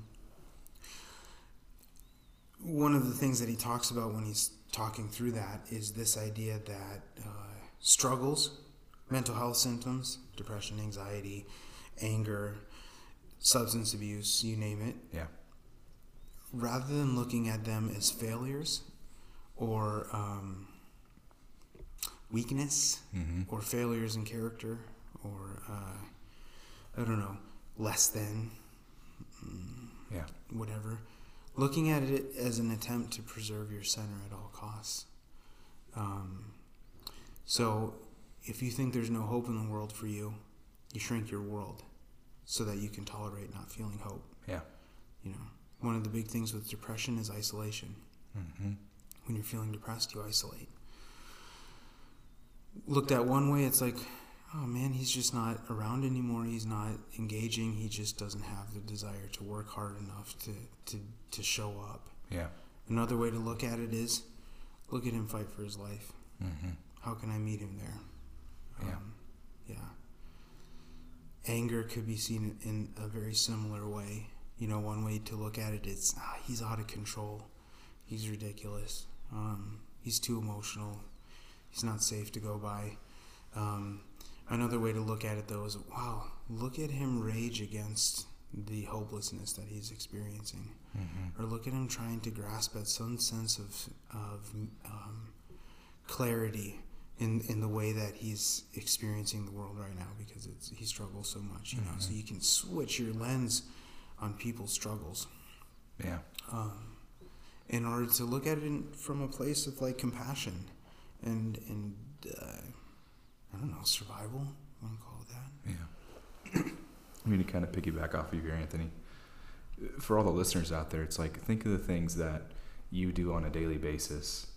One of the things that he talks about when he's talking through that is this idea that uh, struggles, mental health symptoms, depression, anxiety, anger, substance abuse, you name it, Yeah. rather than looking at them as failures or um, weakness Mm-hmm. or failures in character or uh, I don't know, less than, Yeah. whatever. Looking at it as an attempt to preserve your center at all costs. Um, so, if you think there's no hope in the world for you, you shrink your world so that you can tolerate not feeling hope. Yeah. You know, one of the big things with depression is isolation. Mm-hmm. When you're feeling depressed, you isolate. Looked at one way, it's like, oh man, he's just not around anymore. He's not engaging. He just doesn't have the desire to work hard enough to, to, to show up. Yeah. Another way to look at it is look at him fight for his life. Mm-hmm. How can I meet him there? Yeah. Um, yeah. Anger could be seen in a very similar way. You know, one way to look at it is ah, he's out of control. He's ridiculous. Um, he's too emotional. He's not safe to go by. Um, another way to look at it, though, is wow, look at him rage against the hopelessness that he's experiencing. Mm-hmm. Or look at him trying to grasp at some sense of, of um, clarity in in the way that he's experiencing the world right now because it's he struggles so much you know so Mhm. you can switch your lens on people's struggles Yeah. um, in order to look at it in, from a place of like compassion and and uh, I don't know survival I want to call it that Yeah. I mean, to kind of piggyback off of your Anthony, for all the listeners out there, it's like think of the things that you do on a daily basis,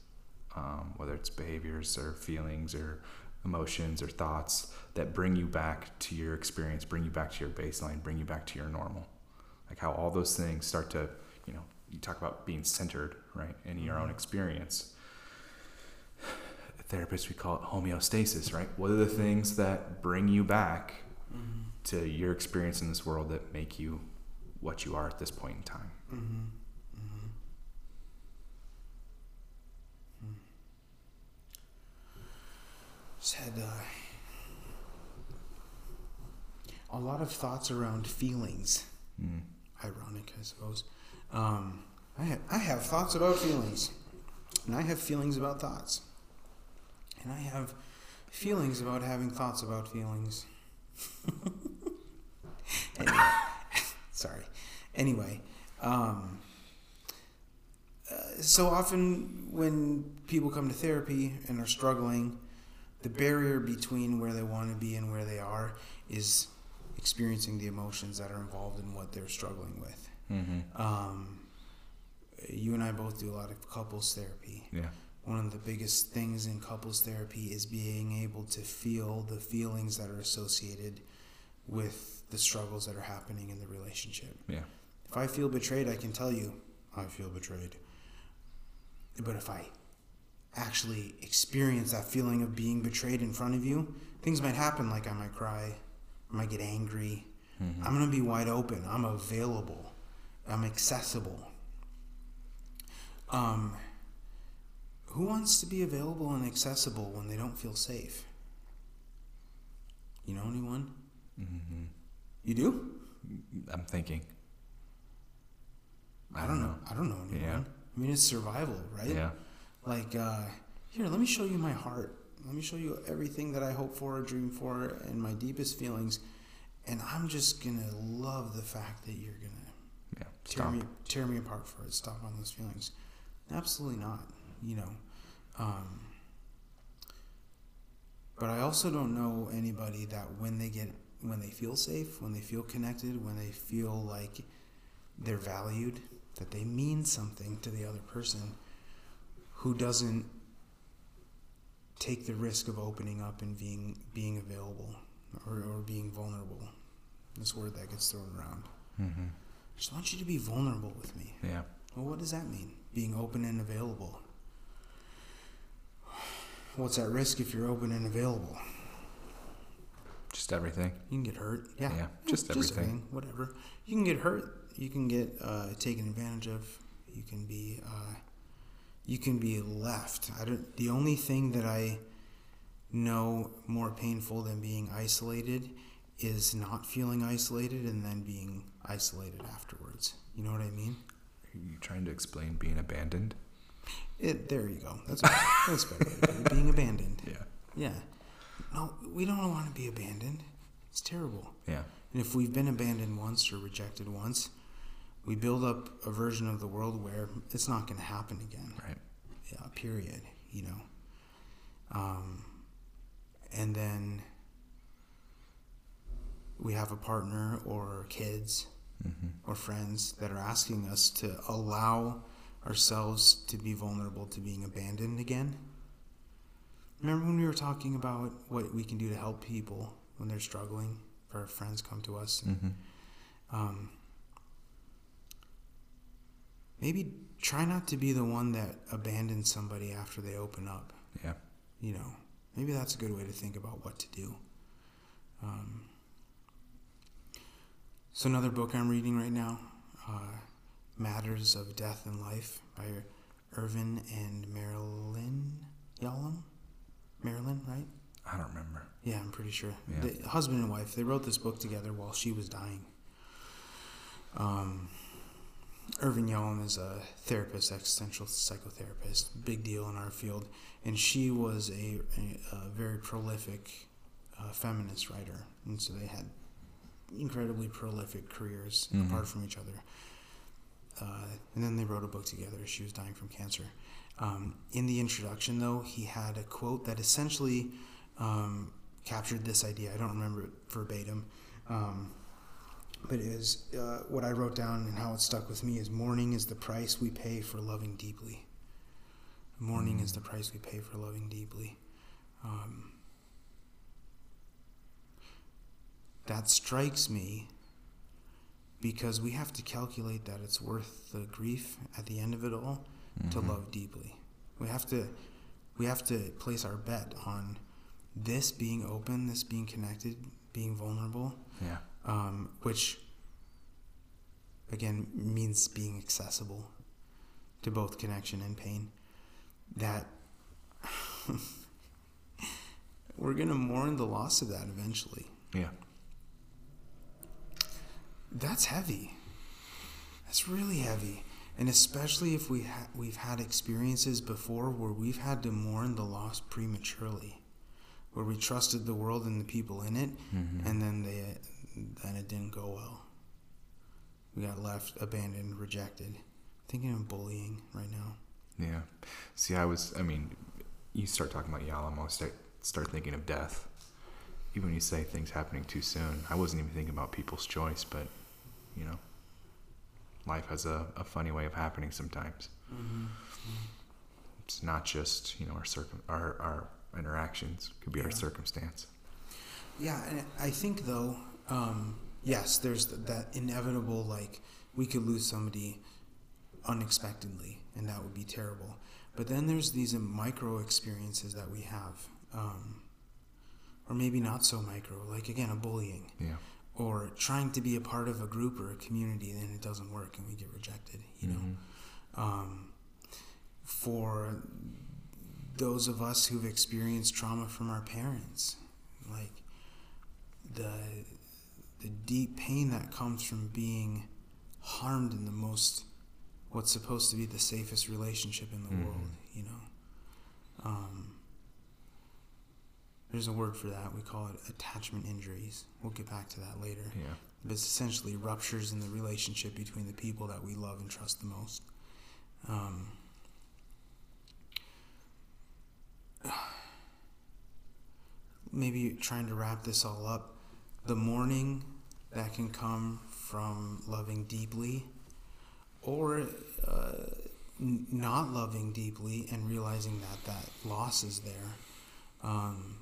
um, whether it's behaviors or feelings or emotions or thoughts that bring you back to your experience, bring you back to your baseline, bring you back to your normal. Like how all those things start to, you know, you talk about being centered, right, in your own Mhm. experience. Therapists, we call it homeostasis, right? What are the things that bring you back mm-hmm. to your experience in this world that make you what you are at this point in time. Mm-hmm. Mm-hmm. Hmm. Uh, a lot of thoughts around feelings. Mm. Ironic, I suppose. Um, I have, I have thoughts about feelings, and I have feelings about thoughts, and I have feelings about having thoughts about feelings. anyway, [LAUGHS] sorry. Anyway, um, uh, so often when people come to therapy and are struggling, the barrier between where they want to be and where they are is experiencing the emotions that are involved in what they're struggling with. Mm-hmm. Um, you and I both do a lot of couples therapy. Yeah. One of the biggest things in couples therapy is being able to feel the feelings that are associated with the struggles that are happening in the relationship. Yeah. If I feel betrayed, I can tell you I feel betrayed. But if I actually experience that feeling of being betrayed in front of you, things might happen like I might cry, I might get angry. Mm-hmm. I'm going to be wide open. I'm available. I'm accessible. Um, who wants to be available and accessible when they don't feel safe? You know anyone? Mm-hmm. You do? I'm thinking. I don't know. I don't know anyone. Yeah. I mean, it's survival, right? Yeah. Like, uh, here, let me show you my heart. Let me show you everything that I hope for, dream for, and my deepest feelings. And I'm just gonna love the fact that you're gonna Yeah. tear me tear me apart for it. Stop on those feelings. Absolutely not. You know. Um, but I also don't know anybody that when they get when they feel safe, when they feel connected, when they feel like they're valued, that they mean something to the other person, who doesn't take the risk of opening up and being being available or, or being vulnerable. This word that gets thrown around. Mm-hmm. I just want you to be vulnerable with me. Yeah. Well, what does that mean? Being open and available. What's at risk if you're open and available? Just everything. You can get hurt. Yeah. Yeah, just everything. Whatever. You can get hurt. You can get uh, taken advantage of. You can be. Uh, you can be left. I don't. The only thing that I know more painful than being isolated is not feeling isolated and then being isolated afterwards. You know what I mean? Are you trying to explain being abandoned? It, there you go. That's that's better. way to put it. Being abandoned. Yeah. Yeah. No, we don't want to be abandoned. It's terrible. Yeah. And if we've been abandoned once or rejected once, we build up a version of the world where it's not going to happen again. Right. Yeah, period. You know. Um, and then we have a partner or kids Mm-hmm. or friends that are asking us to allow ourselves to be vulnerable to being abandoned again. remember when we were talking about what we can do to help people when they're struggling? If our friends come to us, and, Mm-hmm. um, maybe try not to be the one that abandons somebody after they open up. Yeah. You know, maybe that's a good way to think about what to do. Um, so another book I'm reading right now, uh, Matters of Death and Life by Irvin and Marilyn Yalom. Marilyn, right? I don't remember. Yeah, I'm pretty sure. Yeah. The husband and wife, they wrote this book together while she was dying. Um, Irvin Yalom is a therapist, existential psychotherapist, big deal in our field, and she was a, a, a very prolific uh, feminist writer, and so they had incredibly prolific careers Mhm. apart from each other. Uh, and then they wrote a book together. She was dying from cancer. Um, in the introduction, though, he had a quote that essentially um, captured this idea. I don't remember it verbatim, um, but it is uh, what I wrote down and how it stuck with me is mourning is the price we pay for loving deeply. Mourning is the price we pay for loving deeply. Um, that strikes me because we have to calculate that it's worth the grief at the end of it all to Mhm. love deeply. We have to we have to place our bet on this being open, this being connected, being vulnerable, Yeah. um, which again means being accessible to both connection and pain. That [LAUGHS] we're gonna mourn the loss of that eventually. Yeah. That's heavy. That's really heavy, and especially if we ha- we've had experiences before where we've had to mourn the loss prematurely, where we trusted the world and the people in it, Mhm. and then they then it didn't go well. We got left, abandoned, rejected. Thinking of bullying right now. Yeah. See, I was, I mean, you start talking about Yalom, I start, start thinking of death. Even when you say things happening too soon, I wasn't even thinking about people's choice, but, you know, life has a, a funny way of happening sometimes. It's not just, you know, our, circum, our, our interactions, it could be our circumstance. Yeah, and I think though, um, yes, there's th- that inevitable like we could lose somebody unexpectedly, and that would be terrible. But then there's these micro experiences that we have, um, or maybe not so micro, like again a bullying, Yeah. Or trying to be a part of a group or a community, then it doesn't work and we get rejected. You know, Mhm. um, for those of us who've experienced trauma from our parents, like the the deep pain that comes from being harmed in the most what's supposed to be the safest relationship in the Mhm. world, you know. Um, there's a word for that. We call it attachment injuries. We'll get back to that later. Yeah. But it's essentially ruptures in the relationship between the people that we love and trust the most. Um, maybe trying to wrap this all up, the mourning that can come from loving deeply or uh, n- not loving deeply and realizing that that loss is there um,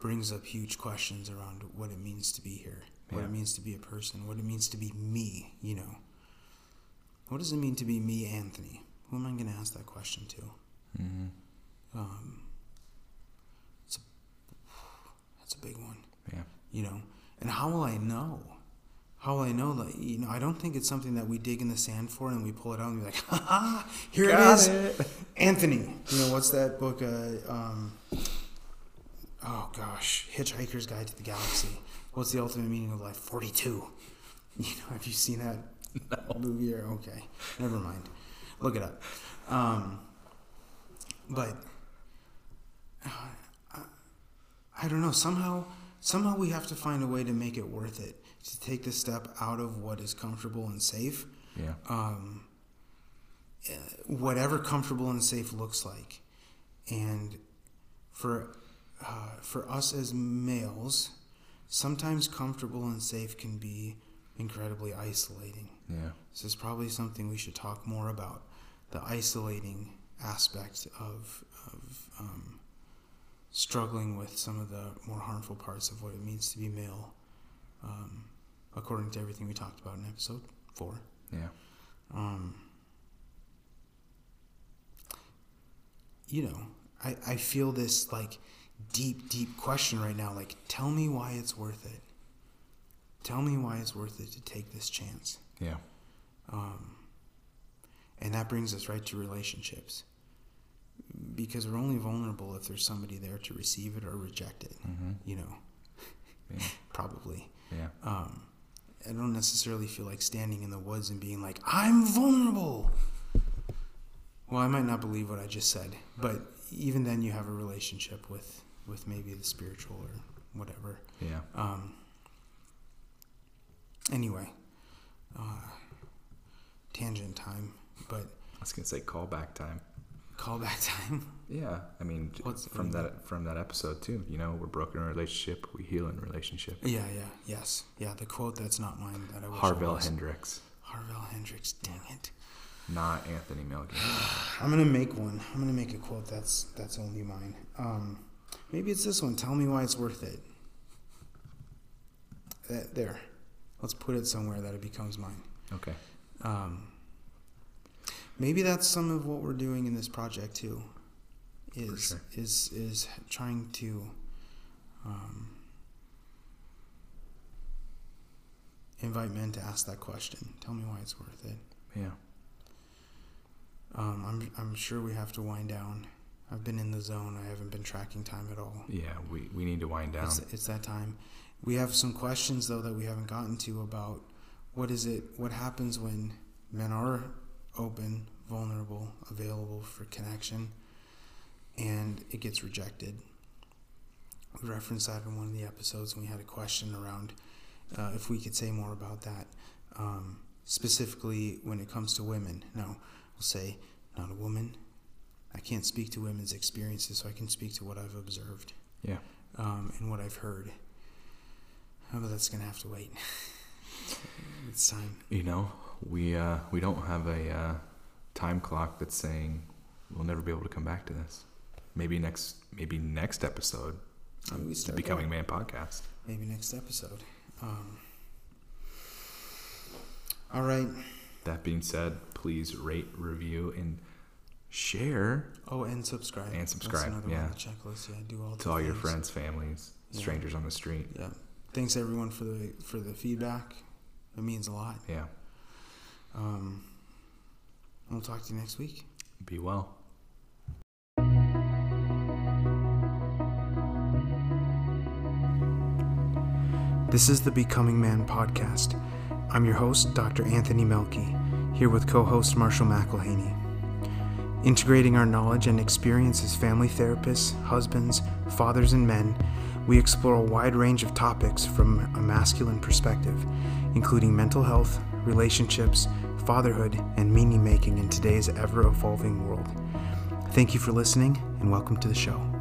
brings up huge questions around what it means to be here, what Yeah. it means to be a person, what it means to be me, you know. What does it mean to be me, Anthony? Who am I going to ask that question to? hmm Um, it's a, that's a big one, Yeah. you know. And how will I know? How will I know that, you know, I don't think it's something that we dig in the sand for and we pull it out and be like, [LAUGHS] ha ha, here it Got is. it. Anthony. You know, what's that book? Uh, um, oh gosh, Hitchhiker's Guide to the Galaxy. What's the ultimate meaning of life? 42. [LAUGHS] You know, have you seen that [LAUGHS] movie? Or, okay, never mind. Look it up. Um, but uh, I, I don't know. Somehow, somehow we have to find a way to make it worth it. To take the step out of what is comfortable and safe Yeah. um, uh, whatever comfortable and safe looks like. And for uh, for us as males, sometimes comfortable and safe can be incredibly isolating. Yeah. This is probably something we should talk more about the isolating aspect of of um, struggling with some of the more harmful parts of what it means to be male, um, according to everything we talked about in episode four. Yeah. Um, you know, I, I feel this like deep, deep question right now. Like, tell me why it's worth it. Tell me why it's worth it to take this chance. Yeah. Um, and that brings us right to relationships. Because we're only vulnerable if there's somebody there to receive it or reject it. Mm-hmm. You know, Yeah. [LAUGHS] probably. Yeah. Um, I don't necessarily feel like standing in the woods and being like, I'm vulnerable. Well, I might not believe what I just said, but even then, you have a relationship with, with maybe the spiritual or whatever. Yeah. Um, anyway, uh, tangent time, but I was gonna say callback time. callback time. Yeah, I mean, What's- from that from that episode too. You know, we're broken in a relationship, we heal in a relationship. Yeah, yeah, yes, yeah. The quote that's not mine that I wish it Harville was. Hendrix, Harville Hendrix. Dang it. not Anthony Milligan. [SIGHS] I'm gonna make one. I'm gonna make a quote that's that's only mine. Um, maybe it's this one. Tell me why it's worth it. That, there. Let's put it somewhere that it becomes mine. Okay. Um, maybe that's some of what we're doing in this project too. Is sure. is is trying to um, invite men to ask that question. Tell me why it's worth it. Yeah. Um, I'm I'm sure we have to wind down. I've been in the zone. I haven't been tracking time at all. Yeah. We we need to wind down. It's, it's that time. We have some questions though that we haven't gotten to about what is it? What happens when men are open, vulnerable, available for connection, and it gets rejected? We referenced that in one of the episodes, and we had a question around uh, if we could say more about that, um, specifically when it comes to women. Now, we'll say not a woman. I can't speak to women's experiences, so I can speak to what I've observed Yeah. um, and what I've heard. Oh, but that's gonna have to wait. [LAUGHS] it's time. You know, we uh, we don't have a uh, time clock that's saying we'll never be able to come back to this. Maybe next maybe next episode, Maybe we start Becoming. Man podcast. Maybe next episode. Um, all right. That being said, please rate, review, and share Oh, and subscribe. And subscribe, That's another yeah. one checklist. Yeah, do all to all your friends, families, Yeah. strangers on the street. Yeah. Thanks everyone for the for the feedback. It means a lot. Yeah. Um, we'll talk to you next week. Be well. This is the Becoming Man podcast. I'm your host, Dr. Anthony Melky, here with co host Marshall McElhaney. Integrating our knowledge and experience as family therapists, husbands, fathers, and men, we explore a wide range of topics from a masculine perspective, including mental health, relationships, fatherhood, and meaning making in today's ever evolving world. Thank you for listening, and welcome to the show.